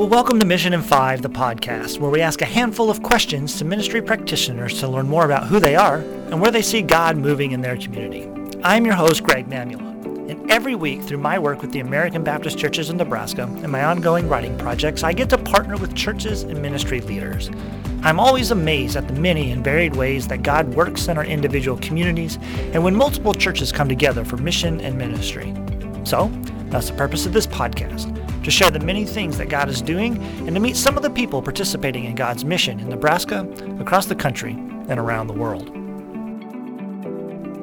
Well, welcome to Mission in Five, the podcast, where we ask a handful of questions to ministry practitioners to learn more about who they are and where they see God moving in their community. I'm your host, Greg Mamula, and every week through my work with the American Baptist churches in Nebraska and my ongoing writing projects, I get to partner with churches and ministry leaders. I'm always amazed at the many and varied ways that God works in our individual communities and when multiple churches come together for mission and ministry. So, that's the purpose of this podcast to share the many things that God is doing and to meet some of the people participating in God's mission in Nebraska, across the country, and around the world.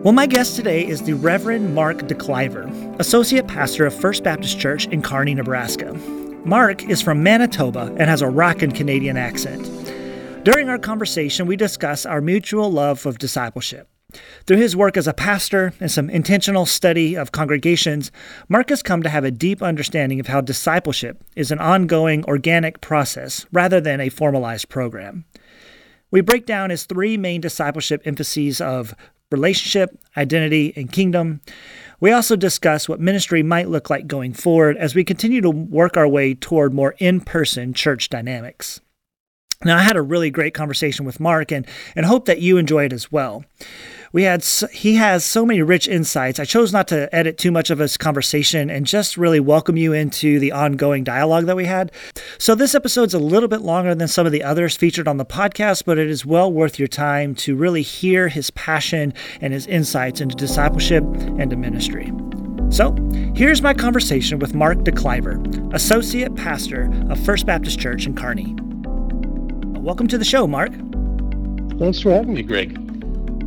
Well, my guest today is the Reverend Mark DeCliver, Associate Pastor of First Baptist Church in Kearney, Nebraska. Mark is from Manitoba and has a rockin' Canadian accent. During our conversation, we discuss our mutual love of discipleship. Through his work as a pastor and some intentional study of congregations, Mark has come to have a deep understanding of how discipleship is an ongoing, organic process rather than a formalized program. We break down his three main discipleship emphases of relationship, identity, and kingdom. We also discuss what ministry might look like going forward as we continue to work our way toward more in person church dynamics. Now, I had a really great conversation with Mark and, and hope that you enjoy it as well. We had he has so many rich insights. I chose not to edit too much of his conversation and just really welcome you into the ongoing dialogue that we had. So this episode's a little bit longer than some of the others featured on the podcast, but it is well worth your time to really hear his passion and his insights into discipleship and to ministry. So, here's my conversation with Mark DeCliver, Associate Pastor of First Baptist Church in Kearney. Welcome to the show, Mark. Thanks for having me, Greg.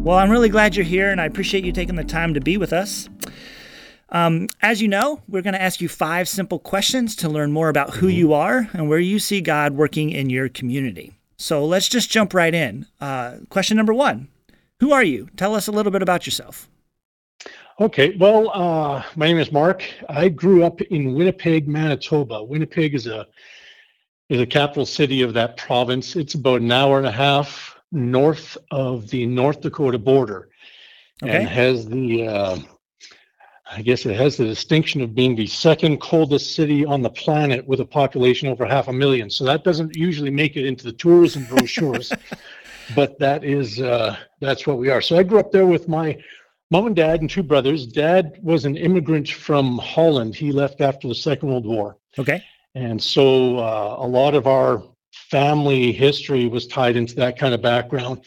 Well, I'm really glad you're here, and I appreciate you taking the time to be with us. Um, as you know, we're going to ask you five simple questions to learn more about who mm-hmm. you are and where you see God working in your community. So let's just jump right in. Uh, question number one Who are you? Tell us a little bit about yourself. Okay, well, uh, my name is Mark. I grew up in Winnipeg, Manitoba. Winnipeg is a is a capital city of that province. It's about an hour and a half north of the North Dakota border okay. and has the, uh, I guess it has the distinction of being the second coldest city on the planet with a population over half a million. So that doesn't usually make it into the tourism brochures, but that is, uh, that's what we are. So I grew up there with my mom and dad and two brothers. Dad was an immigrant from Holland. He left after the Second World War. Okay. And so uh, a lot of our family history was tied into that kind of background.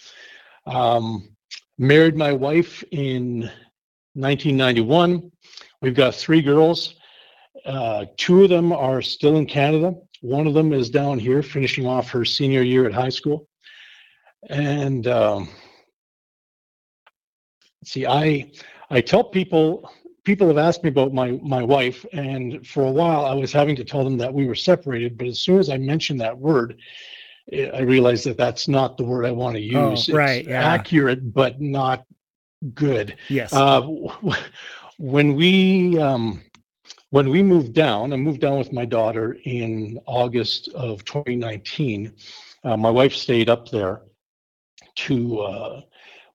Um, married my wife in 1991. We've got three girls. Uh, two of them are still in Canada. One of them is down here finishing off her senior year at high school. And um, see, I I tell people people have asked me about my my wife, and for a while I was having to tell them that we were separated. But as soon as I mentioned that word, I realized that that's not the word I want to oh, use. Oh, right, yeah. accurate, but not good. Yes. Uh, when we um, when we moved down, I moved down with my daughter in August of 2019. Uh, my wife stayed up there to uh,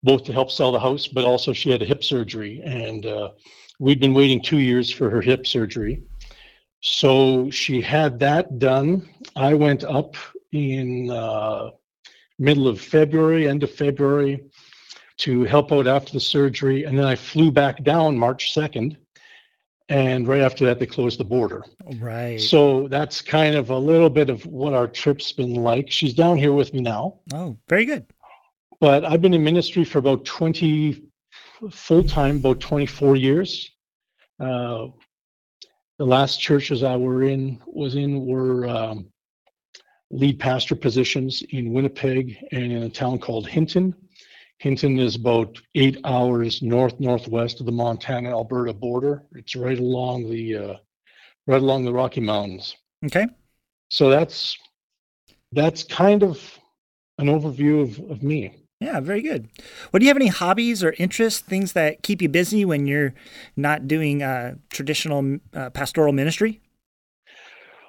both to help sell the house, but also she had a hip surgery, and uh, We'd been waiting two years for her hip surgery. So she had that done. I went up in uh, middle of February, end of February, to help out after the surgery. And then I flew back down March 2nd. And right after that, they closed the border. Right. So that's kind of a little bit of what our trip's been like. She's down here with me now. Oh, very good. But I've been in ministry for about 20 full time about 24 years. Uh, the last churches I were in was in were um, lead pastor positions in Winnipeg and in a town called Hinton. Hinton is about eight hours north northwest of the Montana Alberta border. It's right along the uh, right along the Rocky Mountains. Okay. So that's that's kind of an overview of, of me. Yeah, very good. Well, do you have any hobbies or interests, things that keep you busy when you're not doing uh, traditional uh, pastoral ministry?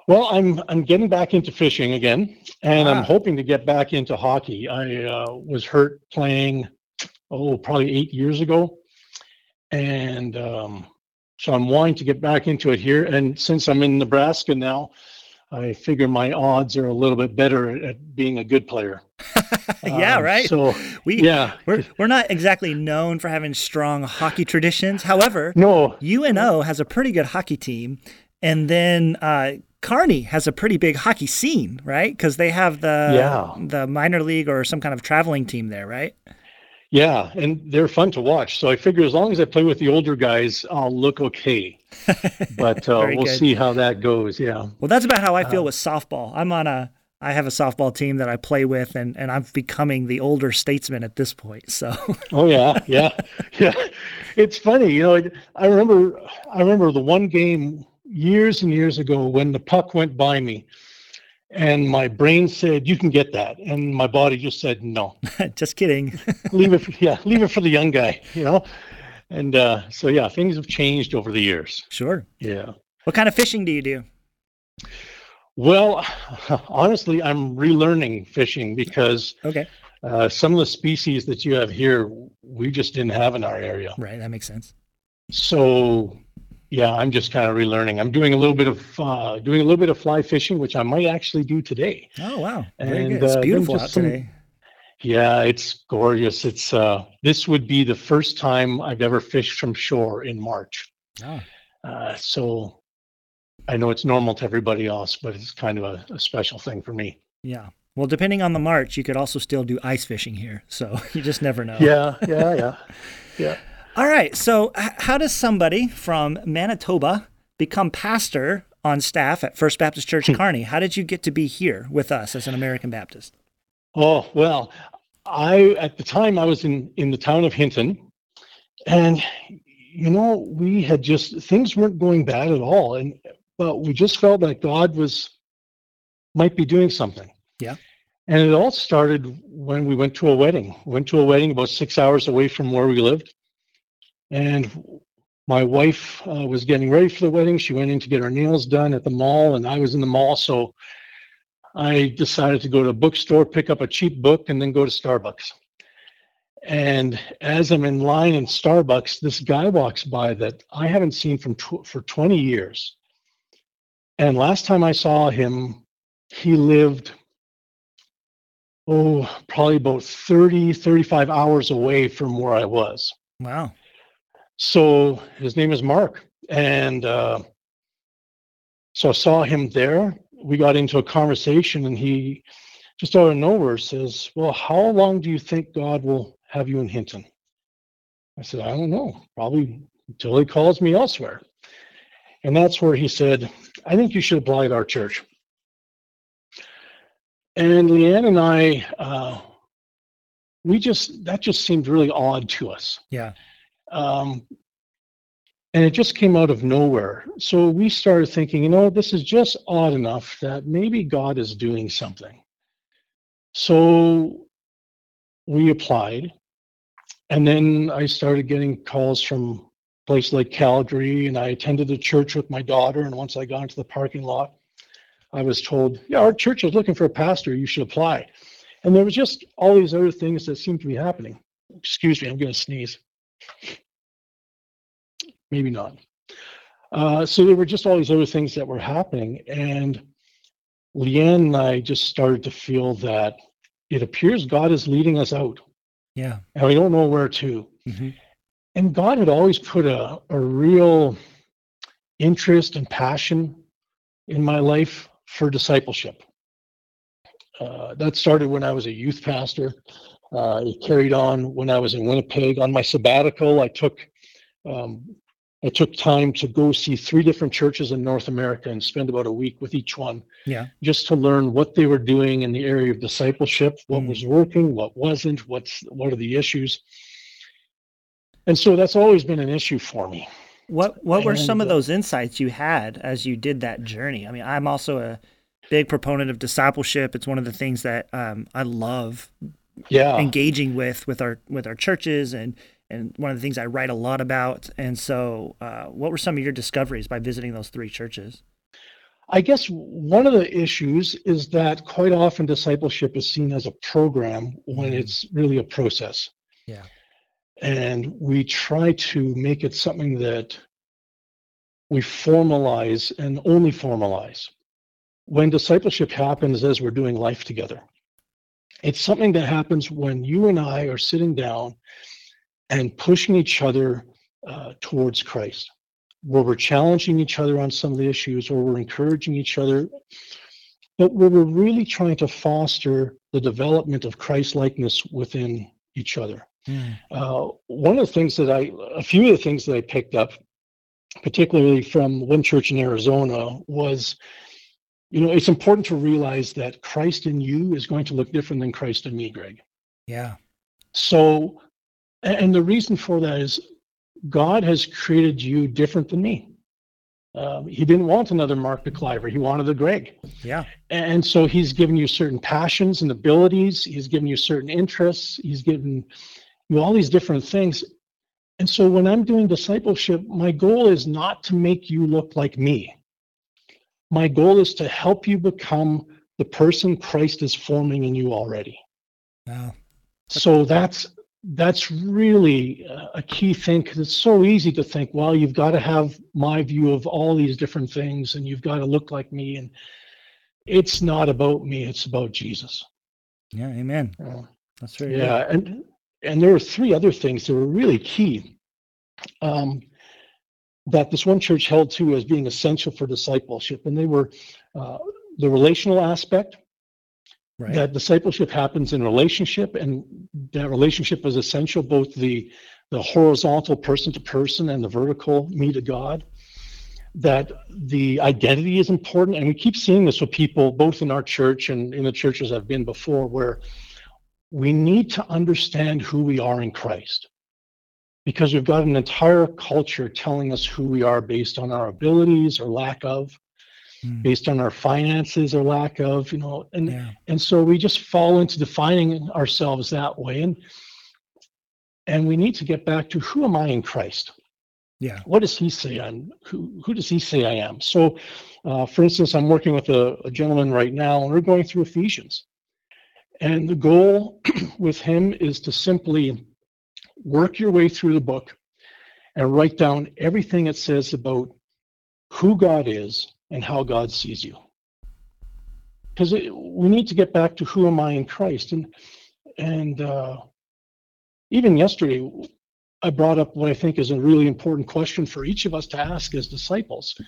Well, I'm I'm getting back into fishing again, and ah. I'm hoping to get back into hockey. I uh, was hurt playing, oh, probably eight years ago, and um, so I'm wanting to get back into it here. And since I'm in Nebraska now, I figure my odds are a little bit better at, being a good player. yeah, Um, right. So we yeah, we're we're not exactly known for having strong hockey traditions. However, no, UNO has a pretty good hockey team, and then uh, Kearney has a pretty big hockey scene, right? Because they have the Yeah. the minor league or some kind of traveling team there, right? Yeah, and they're fun to watch. So I figure as long as I play with the older guys, I'll look okay. But uh, we'll good. see how that goes. Yeah. Well, that's about how I feel Uh, with softball. I'm on a I have a softball team that I play with, and, and I'm becoming the older statesman at this point. So, Oh yeah, yeah, yeah. It's funny, you know. I remember, I remember the one game years and years ago when the puck went by me, and my brain said, "You can get that," and my body just said, "No, just kidding. leave it. For, yeah, leave it for the young guy." You know. And uh, so yeah, things have changed over the years. sure. Yeah. What kind of fishing do you do? Well, honestly, I'm relearning fishing because Okay, uh, some of the species that you have here, we just didn't have in our area. right. That makes sense. So, yeah, I'm just kind of relearning. I'm doing a little bit of uh, doing a little bit of fly fishing, which I might actually do today. Oh wow, very And, good. It's uh, beautiful out some- today. Yeah, it's gorgeous. It's uh, this would be the first time I've ever fished from shore in March. Oh, Uh, so, I know it's normal to everybody else, but it's kind of a, a special thing for me. yeah. Well, depending on the March, you could also still do ice fishing here. So you just never know. Yeah, yeah, yeah, yeah. All right. So, how does somebody from Manitoba become pastor on staff at First Baptist Church hmm. Kearney? How did you get to be here with us as an American Baptist? Oh well, I at the time I was in in the town of Hinton, and you know we had just things weren't going bad at all, and but we just felt like God was might be doing something. Yeah. And it all started when we went to a wedding. Went to a wedding about six hours away from where we lived, and my wife uh, was getting ready for the wedding. She went in to get her nails done at the mall, and I was in the mall, so I decided to go to a bookstore, pick up a cheap book, and then go to Starbucks. And as I'm in line in Starbucks, this guy walks by that I haven't seen from tw- for 20 years. And last time I saw him, he lived, oh, probably about 30, 35 hours away from where I was. Wow. So his name is Mark. And uh, so I saw him there. We got into a conversation, and he just out of nowhere says, Well, how long do you think God will have you in Hinton? I said, I don't know, probably until he calls me elsewhere. And that's where he said, I think you should apply at our church. And Leanne and I, uh, we just, that just seemed really odd to us Yeah. Um, and it just came out of nowhere. So we started thinking, you know, this is just odd enough that maybe God is doing something. So we applied, and then I started getting calls from places like Calgary, and I attended a church with my daughter. And once I got into the parking lot, I was told, "Yeah, our church is looking for a pastor. You should apply." And there was just all these other things that seemed to be happening. Excuse me, I'm going to sneeze maybe not. Uh, so there were just all these other things that were happening, and Leanne and I just started to feel that it appears God is leading us out, Yeah. and we don't know where to. Mhm. And God had always put a, a real interest and passion in my life for discipleship. Uh, that started when I was a youth pastor. Uh, it carried on when I was in Winnipeg. On my sabbatical, I took um, I took time to go see three different churches in North America and spend about a week with each one, Yeah. just to learn what they were doing in the area of discipleship, what Mm. was working, what wasn't, what's what are the issues. And so that's always been an issue for me. What What were some of uh, those insights you had as you did that journey? I mean, I'm also a big proponent of discipleship. It's one of the things that um, I love Yeah. engaging with with our with our churches and and one of the things I write a lot about. And so, uh, what were some of your discoveries by visiting those three churches? I guess one of the issues is that quite often discipleship is seen as a program when Mhm. it's really a process. Yeah. And we try to make it something that we formalize and only formalize. when discipleship happens as we're doing life together. It's something that happens when you and I are sitting down and pushing each other uh, towards Christ, where we're challenging each other on some of the issues, or we're encouraging each other, but where we're really trying to foster the development of Christ likeness within each other. Mm. Uh, one of the things that I, a few of the things that I picked up, particularly from one church in Arizona, was you know, it's important to realize that Christ in you is going to look different than Christ in me, Greg. Yeah. So, and the reason for that is God has created you different than me. Um, he didn't want another Mark DeCliver. He wanted a Greg. Yeah. And so he's given you certain passions and abilities. He's given you certain interests. He's given you all these different things. And so when I'm doing discipleship, my goal is not to make you look like me my goal is to help you become the person Christ is forming in you already. Wow. So that's that's really a key thing because it's so easy to think, well, you've got to have my view of all these different things, and you've got to look like me, and it's not about me; it's about Jesus. Yeah, Amen. Uh, that's very yeah, good. and and there were three other things that were really key. Um, that this one church held to as being essential for discipleship, and they were uh, the relational aspect. Right. That discipleship happens in relationship, and that relationship is essential, both the the horizontal person to person and the vertical me to God. That the identity is important, and we keep seeing this with people, both in our church and in the churches I've been before, where we need to understand who we are in Christ because we've got an entire culture telling us who we are based on our abilities or lack of mm. based on our finances or lack of you know and yeah. and so we just fall into defining ourselves that way. And and we need to get back to who am i in christ? Yeah. What does he say i'm who who does he say i am? So uh, for instance i'm working with a, a gentleman right now and we're going through ephesians. And the goal with him is to simply work your way through the book and write down everything it says about who God is and how God sees you. Because we need to get back to who am I in Christ, and and uh, even yesterday, I brought up what I think is a really important question for each of us to ask as disciples,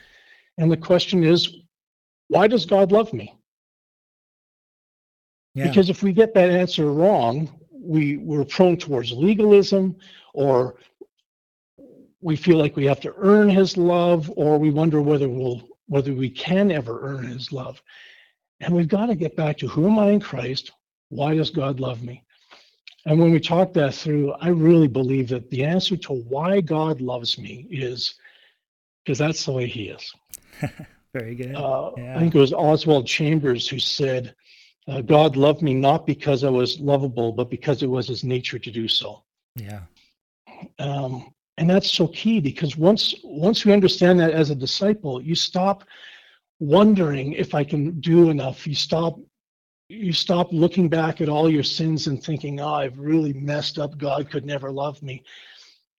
and the question is, why does God love me? Yeah. Because if we get that answer wrong, we we're prone towards legalism or we feel like we have to earn his love or we wonder whether we'll whether we can ever earn his love. And we've got to get back to who am i in christ? Why does god love me? And when we talk that through i really believe that the answer to why god loves me is because that's the way he is. Very good. Uh, yeah. i think it was oswald chambers who said uh, God loved me not because I was lovable, but because it was his nature to do so. Yeah. Um, and that's so key because once once we understand that as a disciple, you stop wondering if I can do enough. You stop you stop looking back at all your sins and thinking, oh, I've really messed up. God could never love me.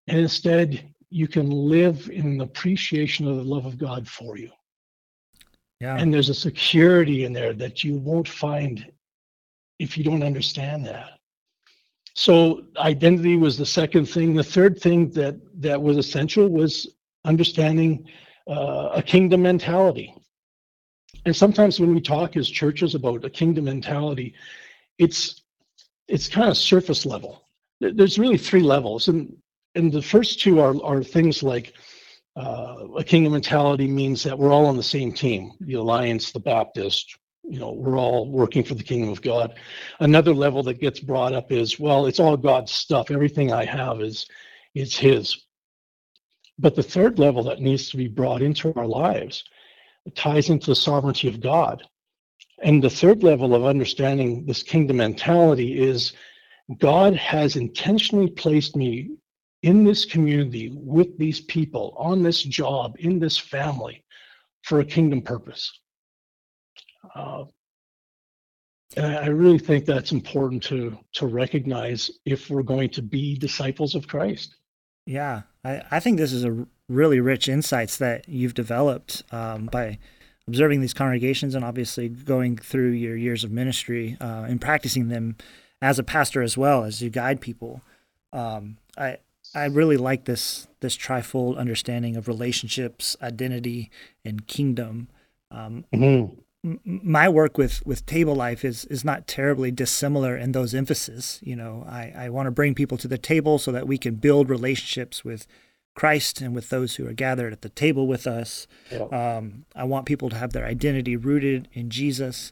And instead, you can live in an appreciation of the love of God for you. Yeah. And there's a security in there that you won't find if you don't understand that. So identity was the second thing. The third thing that that was essential was understanding uh, a kingdom mentality. And sometimes when we talk as churches about a kingdom mentality, it's it's kind of surface level. There's really three levels, and and the first two are are things like uh, a kingdom mentality means that we're all on the same team the alliance the baptist you know we're all working for the kingdom of god. Another level that gets brought up is well it's all god's stuff. Everything i have is is his. But the third level that needs to be brought into our lives ties into the sovereignty of god. And the third level of understanding this kingdom mentality is god has intentionally placed me in this community with these people on this job in this family for a kingdom purpose uh, and I really think that's important to to recognize if we're going to be disciples of Christ. Yeah, I, I think this is a really rich insights that you've developed um, by observing these congregations and obviously going through your years of ministry uh, and practicing them as a pastor as well as you guide people. Um, I I really like this this trifold understanding of relationships, identity, and kingdom. Um, mm-hmm. m- my work with with table life is is not terribly dissimilar in those emphases. You know, I, I want to bring people to the table so that we can build relationships with Christ and with those who are gathered at the table with us. Yeah. Um, I want people to have their identity rooted in Jesus.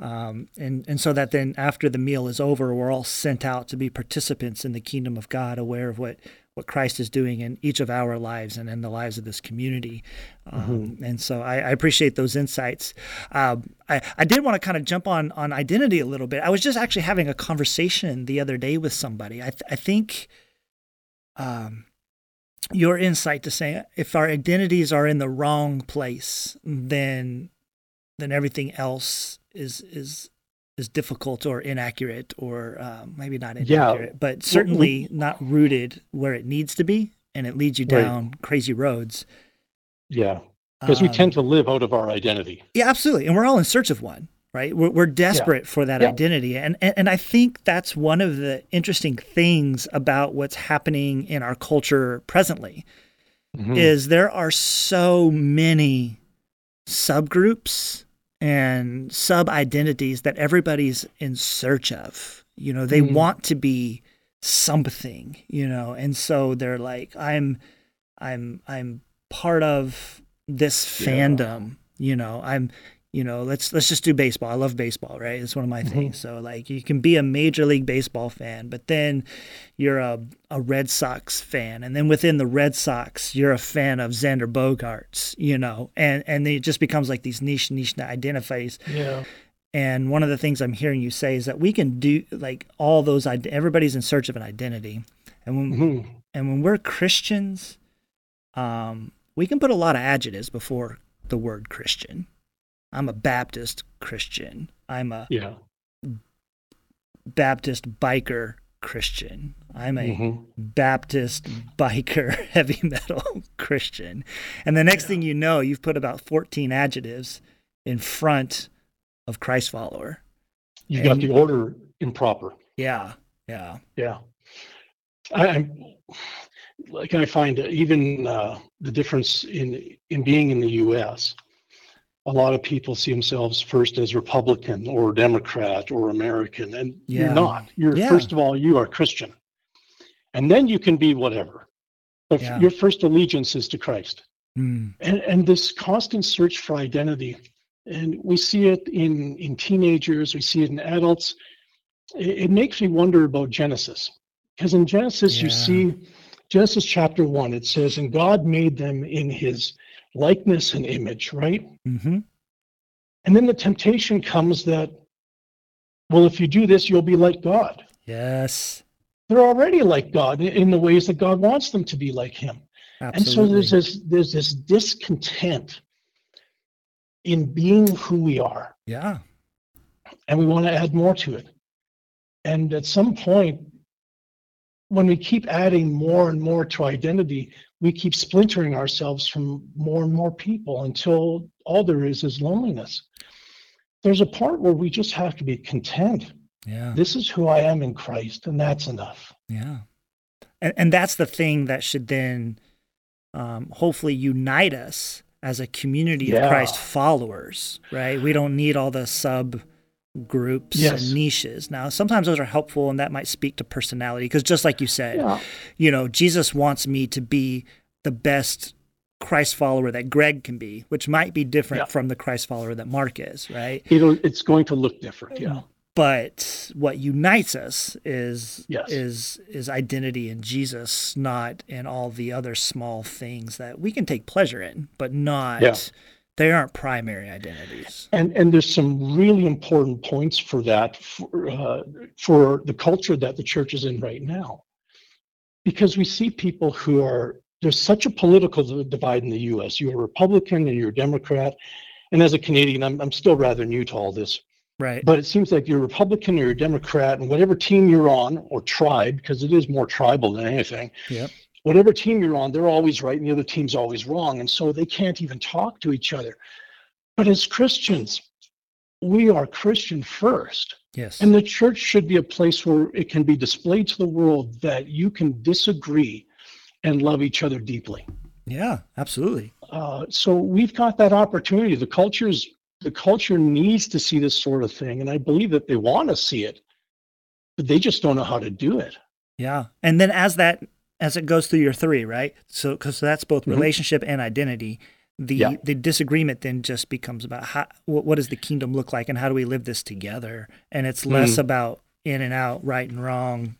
Um, and, and so that then after the meal is over, we're all sent out to be participants in the kingdom of God, aware of what, what Christ is doing in each of our lives and in the lives of this community. Um, mm-hmm. And so I, I, appreciate those insights. Um, I, I did want to kind of jump on, on identity a little bit. I was just actually having a conversation the other day with somebody. I, th- I think um, your insight to say if our identities are in the wrong place, then then everything else is is is difficult or inaccurate or um, maybe not inaccurate, yeah. but certainly not rooted where it needs to be, and it leads you down right. crazy roads. Yeah, because um, we tend to live out of our identity. Yeah, absolutely, and we're all in search of one right? We're, we're desperate yeah. for that yeah. identity. And, and, and I think that's one of the interesting things about what's happening in our culture presently mm-hmm. is there are so many subgroups and sub identities that everybody's in search of. You know, they mm-hmm. want to be something, you know, and so they're like, I'm I'm I'm part of this yeah. fandom, you know, I'm you know let's let's just do baseball. I love baseball right? It's one of my mm-hmm. things. So like you can be a major league baseball fan but then you're a, a red sox fan. And then within the red sox you're a fan of xander bogaerts you know? And and it just becomes like these niche niche identifies. Yeah. And one of the things i'm hearing you say is that we can do like all those everybody's in search of an identity. And when mm-hmm. and when we're christians um we can put a lot of adjectives before the word christian I'm a Baptist Christian. I'm a yeah. Baptist biker Christian. I'm a mm-hmm. Baptist biker heavy metal Christian. And the next yeah. thing you know, you've put about 14 adjectives in front of Christ follower. You got the order improper. Yeah. Yeah. Yeah. I, am like I find even uh, the difference in in being in the U.S a lot of people see themselves first as Republican or Democrat or American, and yeah. you're not. You're yeah. first of all, you are Christian, and then you can be whatever. But yeah. your first allegiance is to Christ, mm. and and this constant search for identity, and we see it in in teenagers, we see it in adults. It, it makes me wonder about Genesis, because in Genesis you see Genesis chapter one, it says, "And God made them in His." Likeness and image, right? Mm-hmm. And then the temptation comes that, well, if you do this, you'll be like God. Yes. They're already like God in the ways that God wants them to be like Him. Absolutely. And so there's this there's this discontent in being who we are. Yeah. And we want to add more to it. And at some point, when we keep adding more and more to identity, we keep splintering ourselves from more and more people until all there is is loneliness. There's a part where we just have to be content. Yeah. This is who I am in Christ, and that's enough. Yeah. And, and that's the thing that should then um, hopefully unite us as a community yeah. of Christ followers, right? We don't need all the sub groups yes. and niches. Now, sometimes those are helpful and that might speak to personality because just like you said, yeah. you know, Jesus wants me to be the best Christ follower that Greg can be, which might be different yeah. from the Christ follower that Mark is, right? It'll, it's going to look different, yeah. Mm-hmm. But what unites us is yes. is is identity in Jesus, not in all the other small things that we can take pleasure in, but not yeah they aren't primary identities. And and there's some really important points for that for, uh, for the culture that the church is in right now, because we see people who are there's such a political divide in the U.S. You're a Republican and you're a Democrat, and as a Canadian, I'm I'm still rather new to all this. Right. But it seems like you're a Republican or you're a Democrat, and whatever team you're on or tribe, because it is more tribal than anything. Yep whatever team you're on, they're always right and the other team's always wrong. And so they can't even talk to each other. But as Christians, we are Christian first. Yes. And the church should be a place where it can be displayed to the world that you can disagree and love each other deeply. yeah, absolutely. Uh, so we've got that opportunity. The culture's the culture needs to see this sort of thing, and I believe that they want to see it, but they just don't know how to do it. Yeah. And then as that as it goes through your three, right? So cuz that's both Mhm. relationship and identity. The Yeah. the disagreement then just becomes about how what, what does the kingdom look like and how do we live this together? And it's less Mhm. about in and out, right and wrong,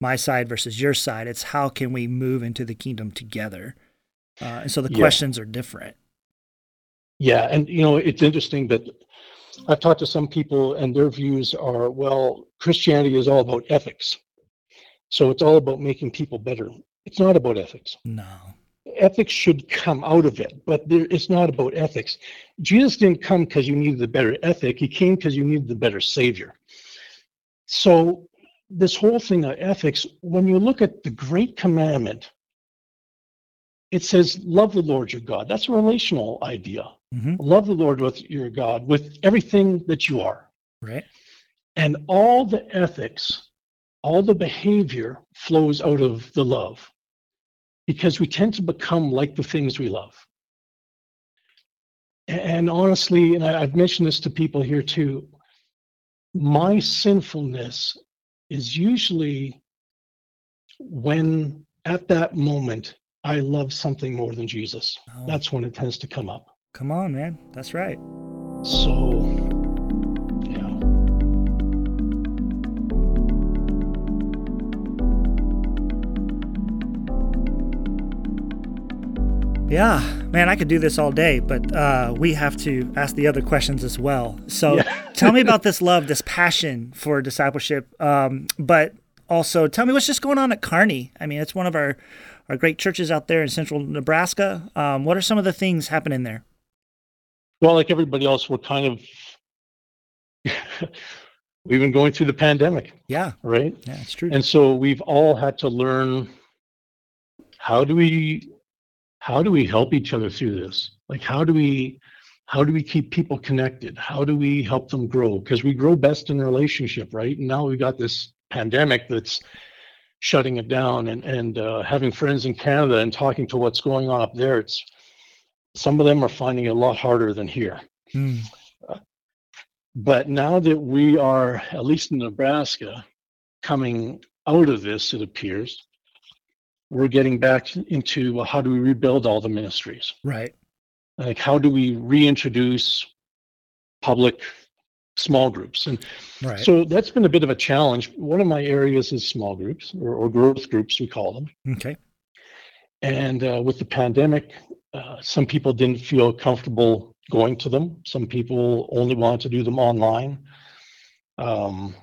my side versus your side. It's how can we move into the kingdom together? Uh, and so the Yeah. questions are different. Yeah, and you know it's interesting that I've talked to some people, and their views are well, Christianity is all about ethics, so it's all about making people better. It's not about ethics. No. ethics should come out of it, but there, it's not about ethics. Jesus didn't come because you needed the better ethic. He came because you needed the better savior. So this whole thing of ethics, when you look at the great commandment, it says, love the Lord your God. That's a relational idea. hmm Love the Lord with your God, with everything that you are. Right? And all the ethics, all the behavior flows out of the love because we tend to become like the things we love. And honestly, and I- I've mentioned this to people here too, my sinfulness is usually when at that moment I love something more than Jesus. Oh, That's when it tends to come up. come on, man. That's right. So, Yeah, man, I could do this all day, but uh, we have to ask the other questions as well. So Yeah. tell me about this love, this passion for discipleship, um, but also tell me what's just going on at Kearney. I mean, it's one of our, our great churches out there in central Nebraska. Um, what are some of the things happening there? Well, like everybody else, we're kind of we've been going through the pandemic, Yeah, right? yeah, it's true. And so we've all had to learn how do we how do we help each other through this? Like how do we how do we keep people connected? How do we help them grow? Because we grow best in relationship, right? And now we've got this pandemic that's shutting it down and and uh, having friends in Canada and talking to what's going on up there. It's some of them are finding it a lot harder than here. Mm, But now that we are, at least in Nebraska, coming out of this, it appears, we're getting back into well, how do we rebuild all the ministries? right. Like, how do we reintroduce public small groups? And Right. so that's been a bit of a challenge. One of my areas is small groups or, or growth groups, we call them. okay. And uh, with the pandemic, uh, some people didn't feel comfortable going to them. Some people only wanted to do them online. Um,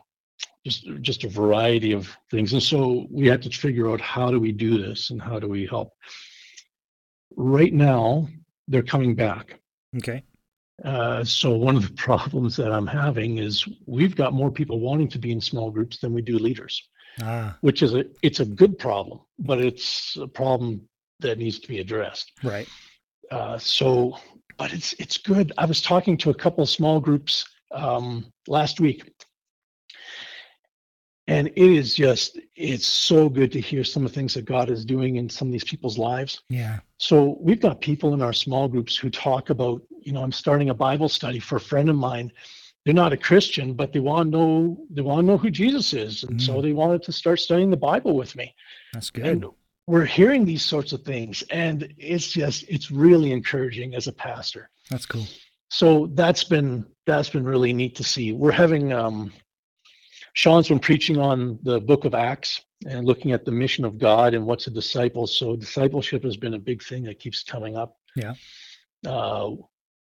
just just a variety of things, and so we had to figure out how do we do this and how do we help. Right now, they're coming back. Okay. Uh, so one of the problems that I'm having is we've got more people wanting to be in small groups than we do leaders Ah, which is a it's a good problem, but it's a problem that needs to be addressed. right. Uh, so, but it's it's good. I was talking to a couple of small groups um, last week, and it is just it's so good to hear some of the things that God is doing in some of these people's lives. Yeah. So we've got people in our small groups who talk about, you know, I'm starting a Bible study for a friend of mine. They're not a Christian, but they want to know they want to know who Jesus is, and so Mm. they wanted to start studying the Bible with me. That's good. And we're hearing these sorts of things, and it's just it's really encouraging as a pastor. That's cool. So that's been that's been really neat to see. We're having um, Sean's been preaching on the Book of Acts and looking at the mission of God and what's a disciple. So discipleship has been a big thing that keeps coming up. Yeah. Uh,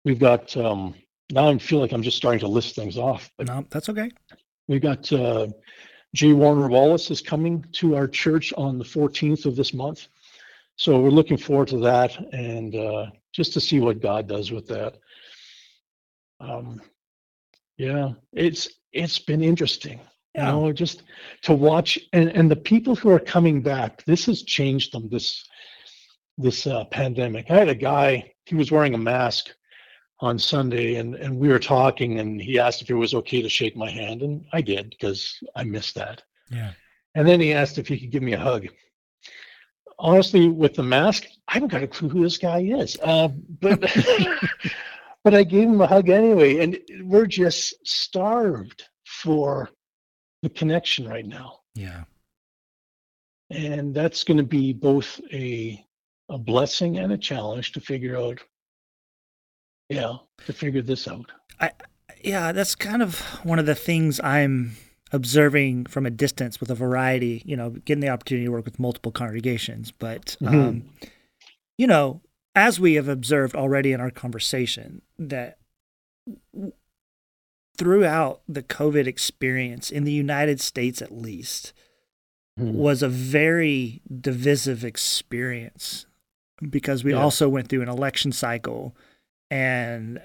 we've got um, now. I feel like I'm just starting to list things off, but No, that's okay. We've got uh, J. Warner Wallace is coming to our church on the 14th of this month. So we're looking forward to that and uh, just to see what God does with that. Um, yeah, it's it's been interesting. Yeah. You know, just to watch and, and the people who are coming back, this has changed them, this this uh, pandemic. I had a guy, he was wearing a mask on Sunday, and and we were talking, and he asked if it was okay to shake my hand, and I did because I missed that. Yeah. And then he asked if he could give me a hug. Honestly, with the mask, I haven't got a clue who this guy is. Uh, but but I gave him a hug anyway, and we're just starved for the connection right now. Yeah. And that's going to be both a a blessing and a challenge to figure out. Yeah, to figure this out. I yeah, that's kind of one of the things I'm observing from a distance with a variety, you know, getting the opportunity to work with multiple congregations. But, Mhm. um, you know, as we have observed already in our conversation, that throughout the COVID experience in the United States, at least, Mhm. was a very divisive experience because we Yeah. also went through an election cycle and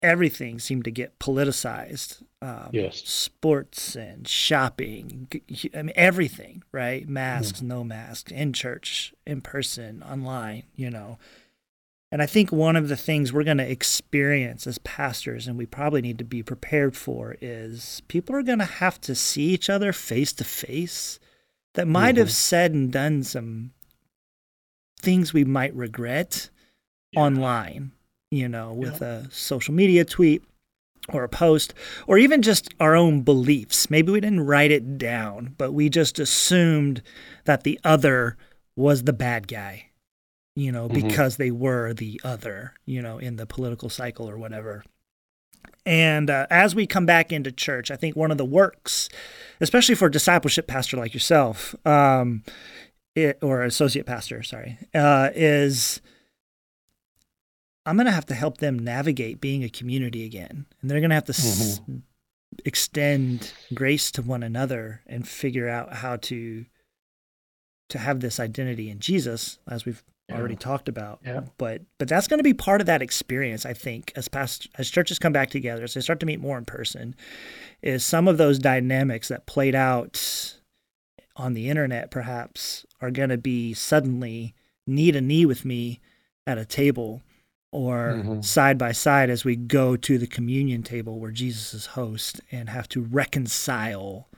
everything seemed to get politicized. Um, Yes. Sports and shopping, I mean, everything, right? Masks, no masks, in church, in person, online, you know. And I think one of the things we're going to experience as pastors, and we probably need to be prepared for, is people are going to have to see each other face to face that might have Mhm. said and done some things we might regret Yeah. online, you know, with a social media tweet or a post, or even just our own beliefs. Maybe we didn't write it down, but we just assumed that the other was the bad guy, you know, Mhm. because they were the other, you know, in the political cycle or whatever. And uh, as we come back into church, I think one of the works, especially for a discipleship pastor like yourself, um, it, or associate pastor, sorry, uh, is I'm going to have to help them navigate being a community again. And they're going to have to s- extend grace to one another and figure out how to to have this identity in Jesus as we've Yeah. already talked about. Yeah. But but that's going to be part of that experience, I think, as past as churches come back together, as they start to meet more in person, is some of those dynamics that played out on the internet perhaps are going to be suddenly knee to knee with me at a table or Mhm. side by side as we go to the communion table where Jesus is host and have to reconcile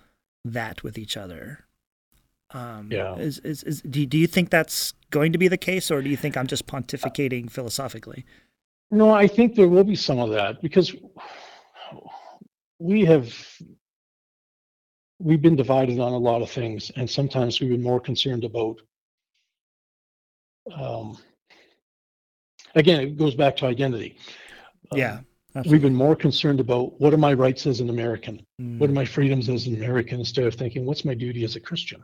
that with each other. Um, Yeah. Is, is, is, do, you- do you think that's going to be the case, or do you think I'm just pontificating philosophically? No, I think there will be some of that because we have we've been divided on a lot of things, and sometimes we've been more concerned about. Um, again, it goes back to identity. Um, yeah. we've been more concerned about what are my rights as an American, Mm, what are my freedoms as an American, instead of thinking what's my duty as a Christian.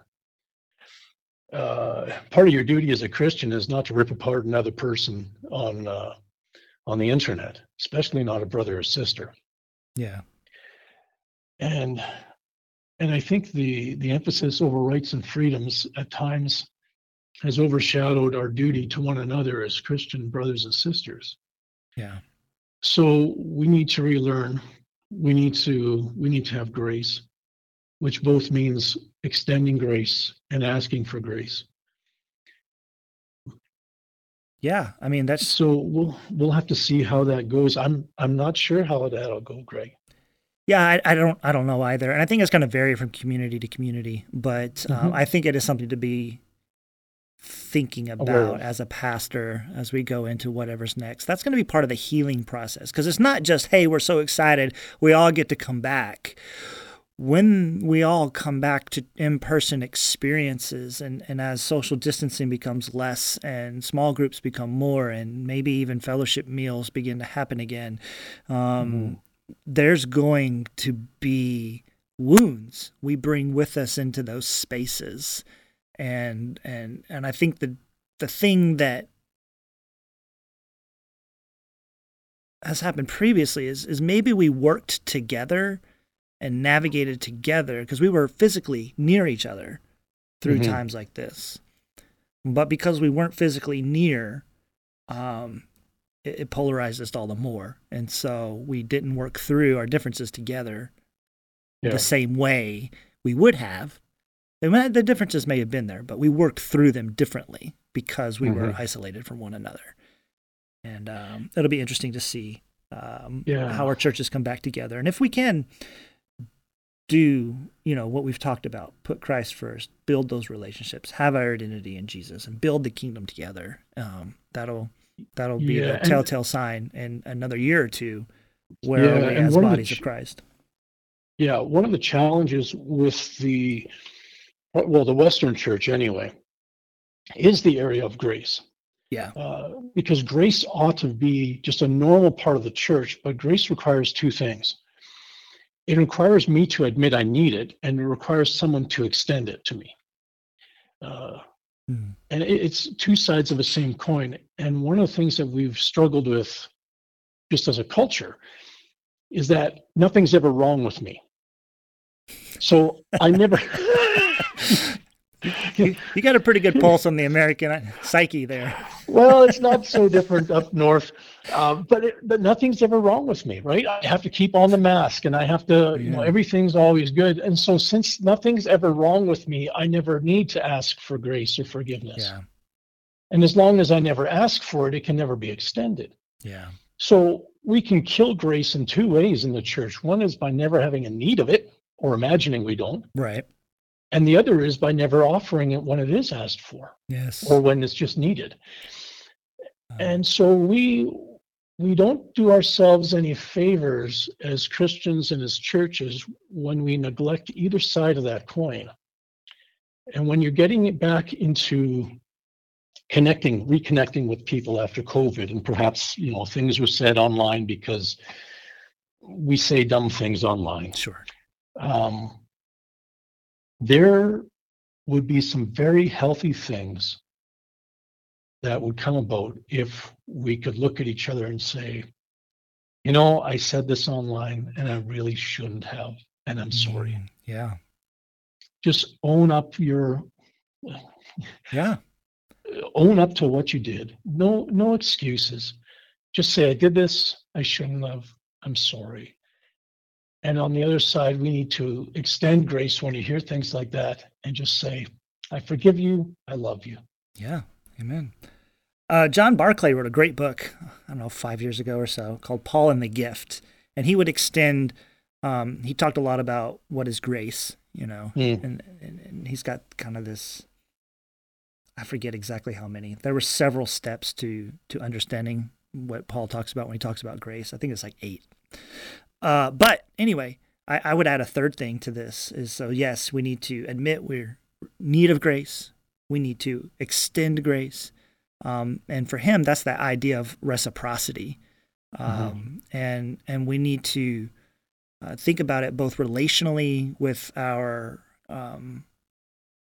Uh, part of your duty as a Christian is not to rip apart another person on uh, on the internet, especially not a brother or sister. yeah. And and I think the the emphasis over rights and freedoms at times has overshadowed our duty to one another as Christian brothers and sisters. Yeah. So we need to relearn. We need to we need to have grace, which both means extending grace and asking for grace. Yeah. I mean, that's So we'll we'll have to see how that goes. I'm I'm not sure how that'll go, Greg. Yeah, I, I don't I don't know either, and I think it's going to vary from community to community. But um, Mhm. I think it is something to be thinking about as a pastor as we go into whatever's next. That's going to be part of the healing process because it's not just hey we're so excited we all get to come back. When we all come back to in-person experiences and, and as social distancing becomes less and small groups become more and maybe even fellowship meals begin to happen again, um, there's going to be wounds we bring with us into those spaces. And and and I think the the thing that has happened previously is is maybe we worked together and navigated together because we were physically near each other through Mhm. times like this but because we weren't physically near um it, it polarized us all the more and so we didn't work through our differences together Yeah. the same way we would have. Might- The differences may have been there, but we worked through them differently because we were Mhm. isolated from one another. And um, it'll be interesting to see um, Yeah. how our churches come back together. And if we can do, you know, what we've talked about, put Christ first, build those relationships, have our identity in Jesus, and build the kingdom together, um, that'll that'll be Yeah, the and- telltale sign in another year or two where Yeah, we as one of the bodies of Christ. Yeah, one of the challenges with the, well, the Western church anyway, is the area of grace. Yeah. Uh, because grace ought to be just a normal part of the church, but grace requires two things. It requires me to admit I need it, and it requires someone to extend it to me. Uh, Mm. and it- it's two sides of the same coin. And one of the things that we've struggled with just as a culture is that nothing's ever wrong with me. So I never. You, you got a pretty good pulse on the American uh, psyche there. well, it's not so different up north, uh, but it, but nothing's ever wrong with me, right? I have to keep on the mask, and I have to, you know, everything's always good. And so, since nothing's ever wrong with me, I never need to ask for grace or forgiveness. Yeah. And as long as I never ask for it, it can never be extended. Yeah. So we can kill grace in two ways in the church. One is by never having a need of it or imagining we don't, Right. And the other is by never offering it when it is asked for Yes. or when it's just needed. Um, And so we we don't do ourselves any favors as Christians and as churches when we neglect either side of that coin. And when you're getting it back into connecting, reconnecting with people after COVID, and perhaps you know things were said online because we say dumb things online sure. um, there would be some very healthy things that would come about if we could look at each other and say, you know, I said this online and I really shouldn't have, and I'm sorry. Mm, Yeah. Just own up your Yeah. own up to what you did. No, no excuses. Just say, I did this, I shouldn't have, I'm sorry. And on the other side, we need to extend grace when you hear things like that and just say, I forgive you, I love you. Yeah. Amen. Uh, John Barclay wrote a great book, I don't know, five years ago or so, called Paul and the Gift. And he would extend, um, he talked a lot about what is grace, you know, Mm. and, and, and he's got kind of this, I forget exactly how many. There were several steps to, to understanding what Paul talks about when he talks about grace. I think it's like eight. Uh, but anyway, I, I would add a third thing to this is so yes, we need to admit we're need of grace. We need to extend grace. Um, and for him, that's that idea of reciprocity. Um, and, and we need to uh, think about it both relationally with our um,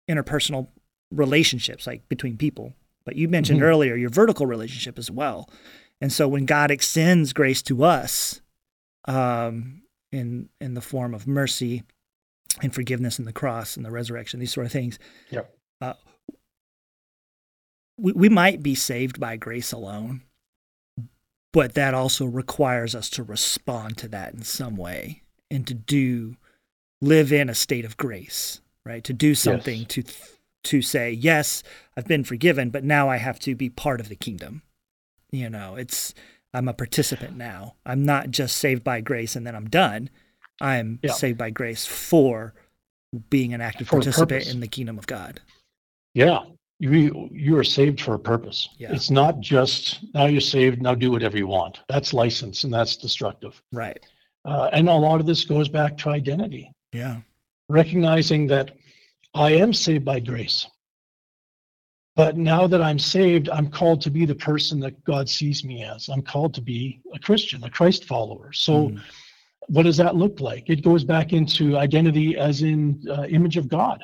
interpersonal relationships, like between people. But you mentioned Mhm. earlier your vertical relationship as well. And so when God extends grace to us um, in in the form of mercy and forgiveness in the cross and the resurrection, these sort of things, Yeah. uh, we, we might be saved by grace alone, but that also requires us to respond to that in some way and to do live in a state of grace, right? To do something Yes. to to say, yes, I've been forgiven, but now I have to be part of the kingdom. You know, it's I'm a participant now. I'm not just saved by grace and then I'm done. I'm Yeah. saved by grace for being an active For participant in the kingdom of God. Yeah. You, you are saved for a purpose. Yeah. It's not just now you're saved, now do whatever you want. That's license and that's destructive. Right. Uh, and a lot of this goes back to identity. Yeah. recognizing that I am saved by grace. But now that I'm saved, I'm called to be the person that God sees me as. I'm called to be a Christian, a Christ follower. So, Mm. what does that look like? It goes back into identity as in uh, image of God.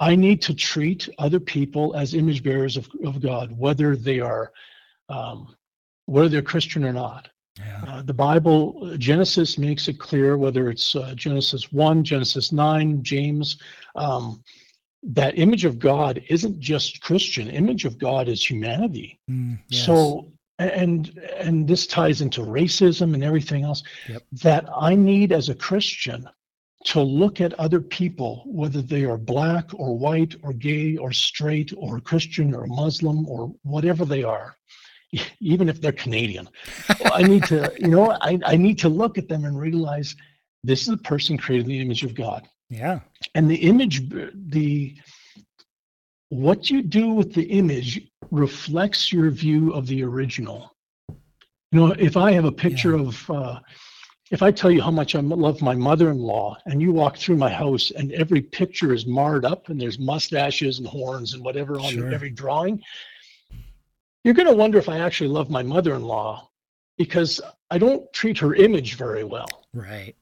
I need to treat other people as image bearers of, of God, whether they are um, whether they're Christian or not. Yeah. Uh, the Bible, Genesis makes it clear, whether it's uh, Genesis 1, Genesis 9, James, um, that image of God isn't just Christian. Image of God is humanity. Mm, yes. So, and and this ties into racism and everything else. Yep. That I need as a Christian to look at other people, whether they are black or white or gay or straight or Christian or Muslim or whatever they are, even if they're Canadian. I need to, you know, I, I need to look at them and realize this is a person created in the image of God. Yeah. And the image, the what you do with the image reflects your view of the original. You know, if I have a picture Yeah. of, uh, if I tell you how much I love my mother-in-law, and you walk through my house, and every picture is marred up, and there's mustaches and horns and whatever on Sure. every drawing, you're going to wonder if I actually love my mother-in-law because I don't treat her image very well. Right.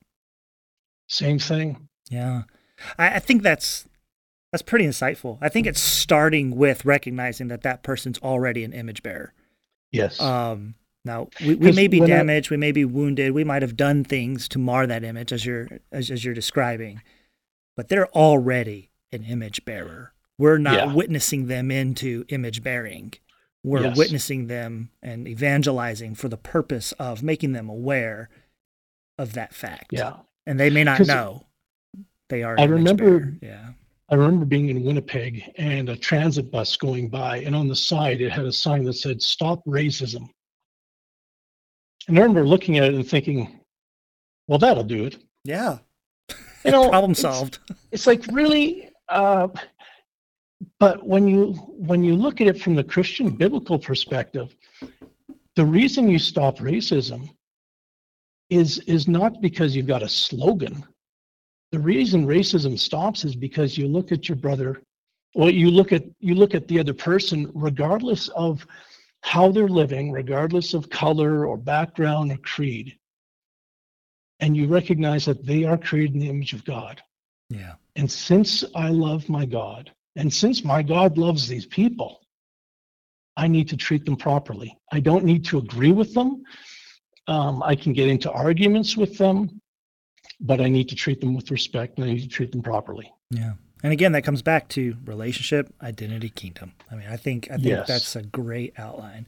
Same thing. Yeah. I, I think that's that's pretty insightful. I think it's starting with recognizing that that person's already an image bearer. Yes. Um, now we, we may be when I- damaged, we may be wounded, we might have done things to mar that image as you're as, as you're describing, but they're already an image bearer. We're not Yeah. witnessing them into image bearing. We're Yes. witnessing them and evangelizing for the purpose of making them aware of that fact. yeah. And they may not know they are. I remember-. Yeah. I remember being in Winnipeg and a transit bus going by, and on the side it had a sign that said "Stop Racism." And I remember looking at it and thinking, "Well, that'll do it." Yeah. You know, Problem it's- solved. It's like really, uh, but when you when you look at it from the Christian biblical perspective, the reason you stop racism is is not because you've got a slogan. The reason racism stops is because you look at your brother, well, you look at you look at the other person, regardless of how they're living, regardless of color or background or creed, and you recognize that they are created in the image of God. Yeah. And since I love my God, and since my God loves these people, I need to treat them properly. I don't need to agree with them. Um, I can get into arguments with them, but I need to treat them with respect and I need to treat them properly. Yeah. And again, that comes back to relationship, identity, kingdom. I mean, I think I think Yes. that's a great outline.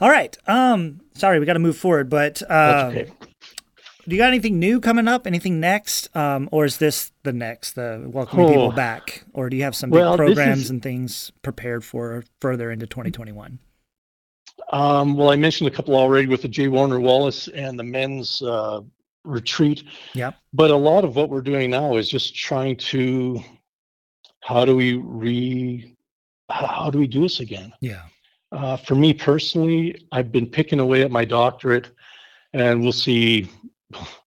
All right. Um, sorry, we got to move forward, but uh, okay. do you got anything new coming up? Anything next? Um, or is this the next, the welcoming people Oh. back? Or do you have some Well, big programs is- and things prepared for further into 2021? Um, well, I mentioned a couple already with the J. Warner Wallace and the men's uh, retreat. Yeah. But a lot of what we're doing now is just trying to, how do we re, how do we do this again? Yeah. Uh, for me personally, I've been picking away at my doctorate, and we'll see,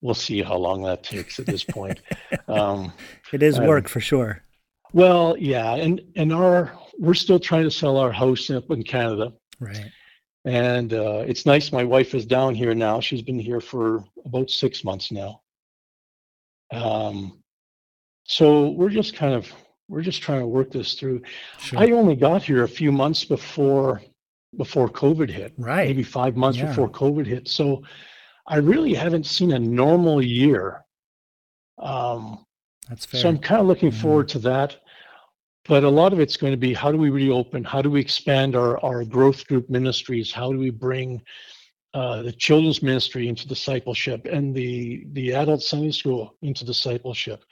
we'll see how long that takes at this point. um, It is Um, work for sure. well, yeah, and and our we're still trying to sell our house up in Canada, Right. And uh, it's nice. My wife is down here now. She's been here for about six months now. Um, so we're just kind of we're just trying to work this through. Sure. I only got here a few months before before COVID hit. right. maybe five months Yeah. before COVID hit. So I really haven't seen a normal year. Um, That's fair. so I'm kind of looking Yeah. forward to that. But a lot of it's going to be how do we reopen? How do we expand our, our growth group ministries? How do we bring uh, the children's ministry into discipleship and the the adult Sunday school into discipleship?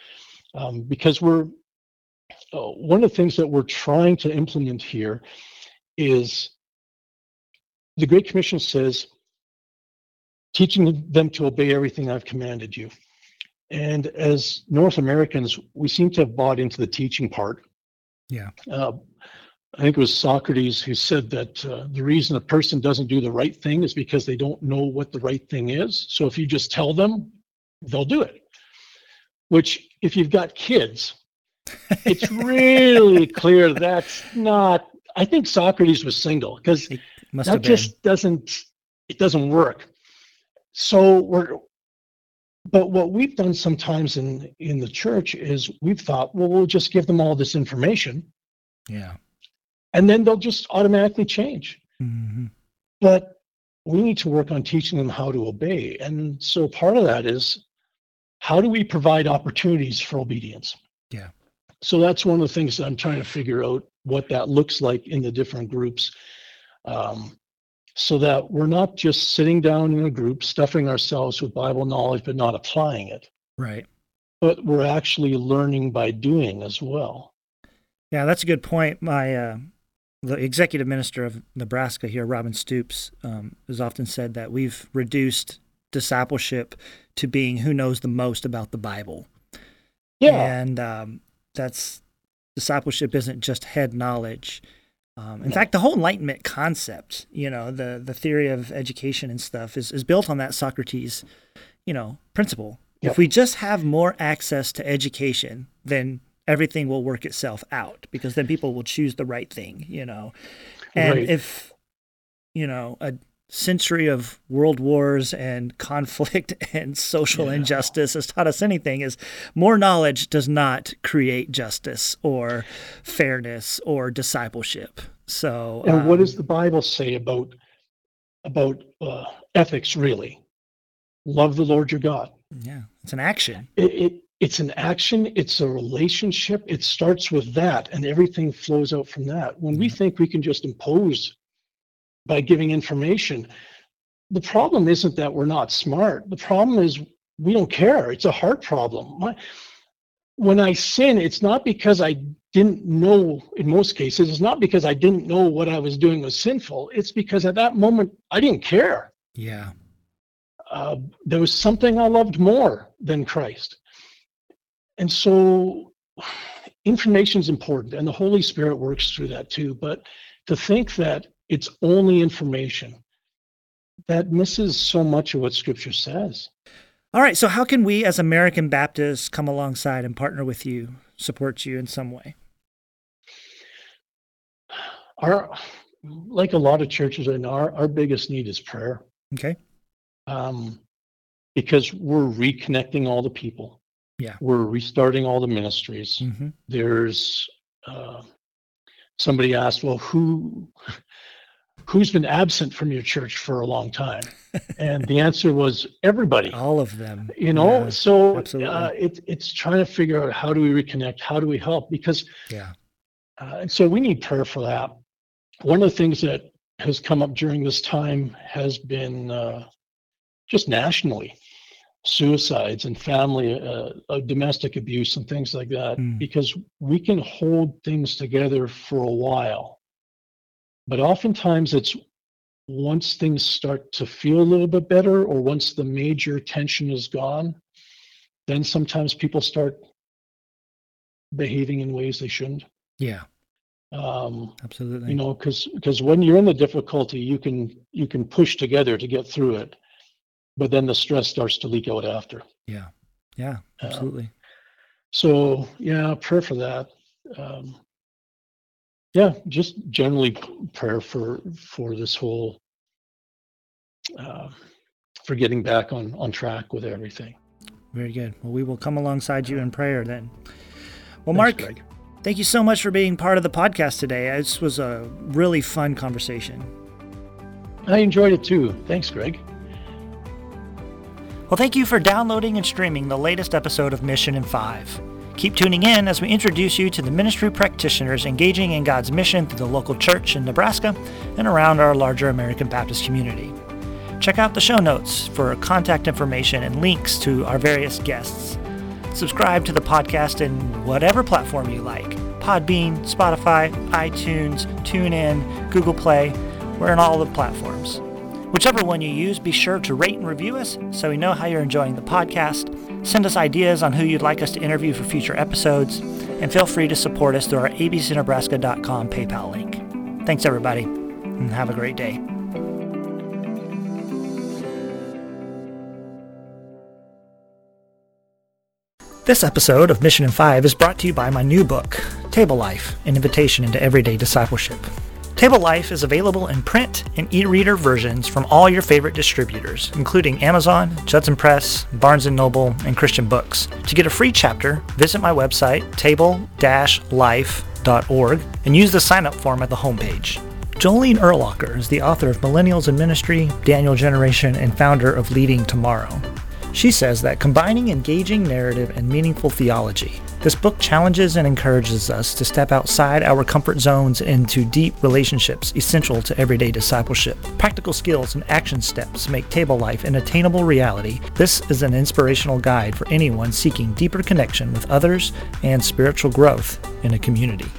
Um, because we're uh, one of the things that we're trying to implement here is the Great Commission says, teaching them to obey everything I've commanded you. And as North Americans, we seem to have bought into the teaching part. Yeah. Uh, I think it was Socrates who said that uh, the reason a person doesn't do the right thing is because they don't know what the right thing is. So if you just tell them, they'll do it. Which, if you've got kids, it's really clear that's not. I think Socrates was single because that just doesn't it doesn't work so we're but what we've done sometimes in in the church is we've thought well we'll just give them all this information. Yeah. and then they'll just automatically change. Hmm but we need to work on teaching them how to obey. And so part of that is how do we provide opportunities for obedience? Yeah. so that's one of the things that i'm trying to figure out what that looks like in the different groups. Um, so that we're not just sitting down in a group stuffing ourselves with bible knowledge but not applying it Right. but we're actually learning by doing as well Yeah, that's a good point. My uh, the executive minister of Nebraska here, Robin Stoops, um, has often said that we've reduced discipleship to being who knows the most about the Bible. Yeah. And um, that's discipleship isn't just head knowledge. Um, in fact, the whole Enlightenment concept, you know, the the theory of education and stuff is, is built on that Socrates, you know, principle. Yep. If we just have more access to education, then everything will work itself out because then people will choose the right thing, you know. And Right. if, you know, a century of world wars and conflict and social Yeah. injustice has taught us anything is more knowledge does not create justice or fairness or discipleship. So And what um, does the Bible say about about uh, ethics? Really, love the Lord your God. yeah, it's an action. It, it it's an action. It's a relationship. It starts with that, and everything flows out from that. When we think we can just impose by giving information, the problem isn't that we're not smart. The problem is we don't care. It's a heart problem. My, when I sin, it's not because I didn't know, in most cases, it's not because I didn't know what I was doing was sinful. It's because at that moment, I didn't care. Yeah. Uh, there was something I loved more than Christ. And so information is important, and the Holy Spirit works through that too. But to think that it's only information, that misses so much of what Scripture says. All right. So, how can we as American Baptists come alongside and partner with you, support you in some way? Our, like a lot of churches right now, our, our biggest need is prayer. Okay. um, because we're reconnecting all the people. Yeah. We're restarting all the ministries. hmm There's uh, somebody asked, well, who who's been absent from your church for a long time? and the answer was everybody. All of them. You know, Yeah. so uh, it, it's trying to figure out how do we reconnect? How do we help? Because Yeah. uh, and so we need prayer for that. One of the things that has come up during this time has been uh, just nationally suicides and family, uh, uh, domestic abuse, and things like that, Mm. because we can hold things together for a while. But oftentimes it's once things start to feel a little bit better or once the major tension is gone, then sometimes people start behaving in ways they shouldn't Yeah. um, Absolutely. you know because because when you're in the difficulty you can you can push together to get through it but then the stress starts to leak out after yeah. Yeah. Uh, Absolutely. so yeah prayer for that um, yeah just generally prayer for for this whole uh, for getting back on on track with everything Very good. Well, we will come alongside you in prayer then. Well, Thanks, Mark, Greg. thank you so much for being part of the podcast today. This was a really fun conversation. i enjoyed it too thanks greg Well, thank you for downloading and streaming the latest episode of Mission in 5. Keep tuning in as we introduce you to the ministry practitioners engaging in God's mission through the local church in Nebraska and around our larger American Baptist community. Check out the show notes for contact information and links to our various guests. Subscribe to the podcast in whatever platform you like Podbean, Spotify, iTunes, TuneIn, Google Play. We're in all the platforms. Whichever one you use, be sure to rate and review us so we know how you're enjoying the podcast. Send us ideas on who you'd like us to interview for future episodes, and feel free to support us through our abcnebraska.com PayPal link. Thanks, everybody, and have a great day. This episode of Mission in 5 is brought to you by my new book, Table Life An Invitation into Everyday Discipleship. Table Life is available in print and e-reader versions from all your favorite distributors, including Amazon, Judson Press, Barnes & Noble, and Christian Books. To get a free chapter, visit my website, table-life.org, and use the sign-up form at the homepage. Jolene Erlacher is the author of Millennials in Ministry, Daniel Generation, and founder of Leading Tomorrow. She says that combining engaging narrative and meaningful theology, this book challenges and encourages us to step outside our comfort zones into deep relationships essential to everyday discipleship. Practical skills and action steps make table life an attainable reality. This is an inspirational guide for anyone seeking deeper connection with others and spiritual growth in a community.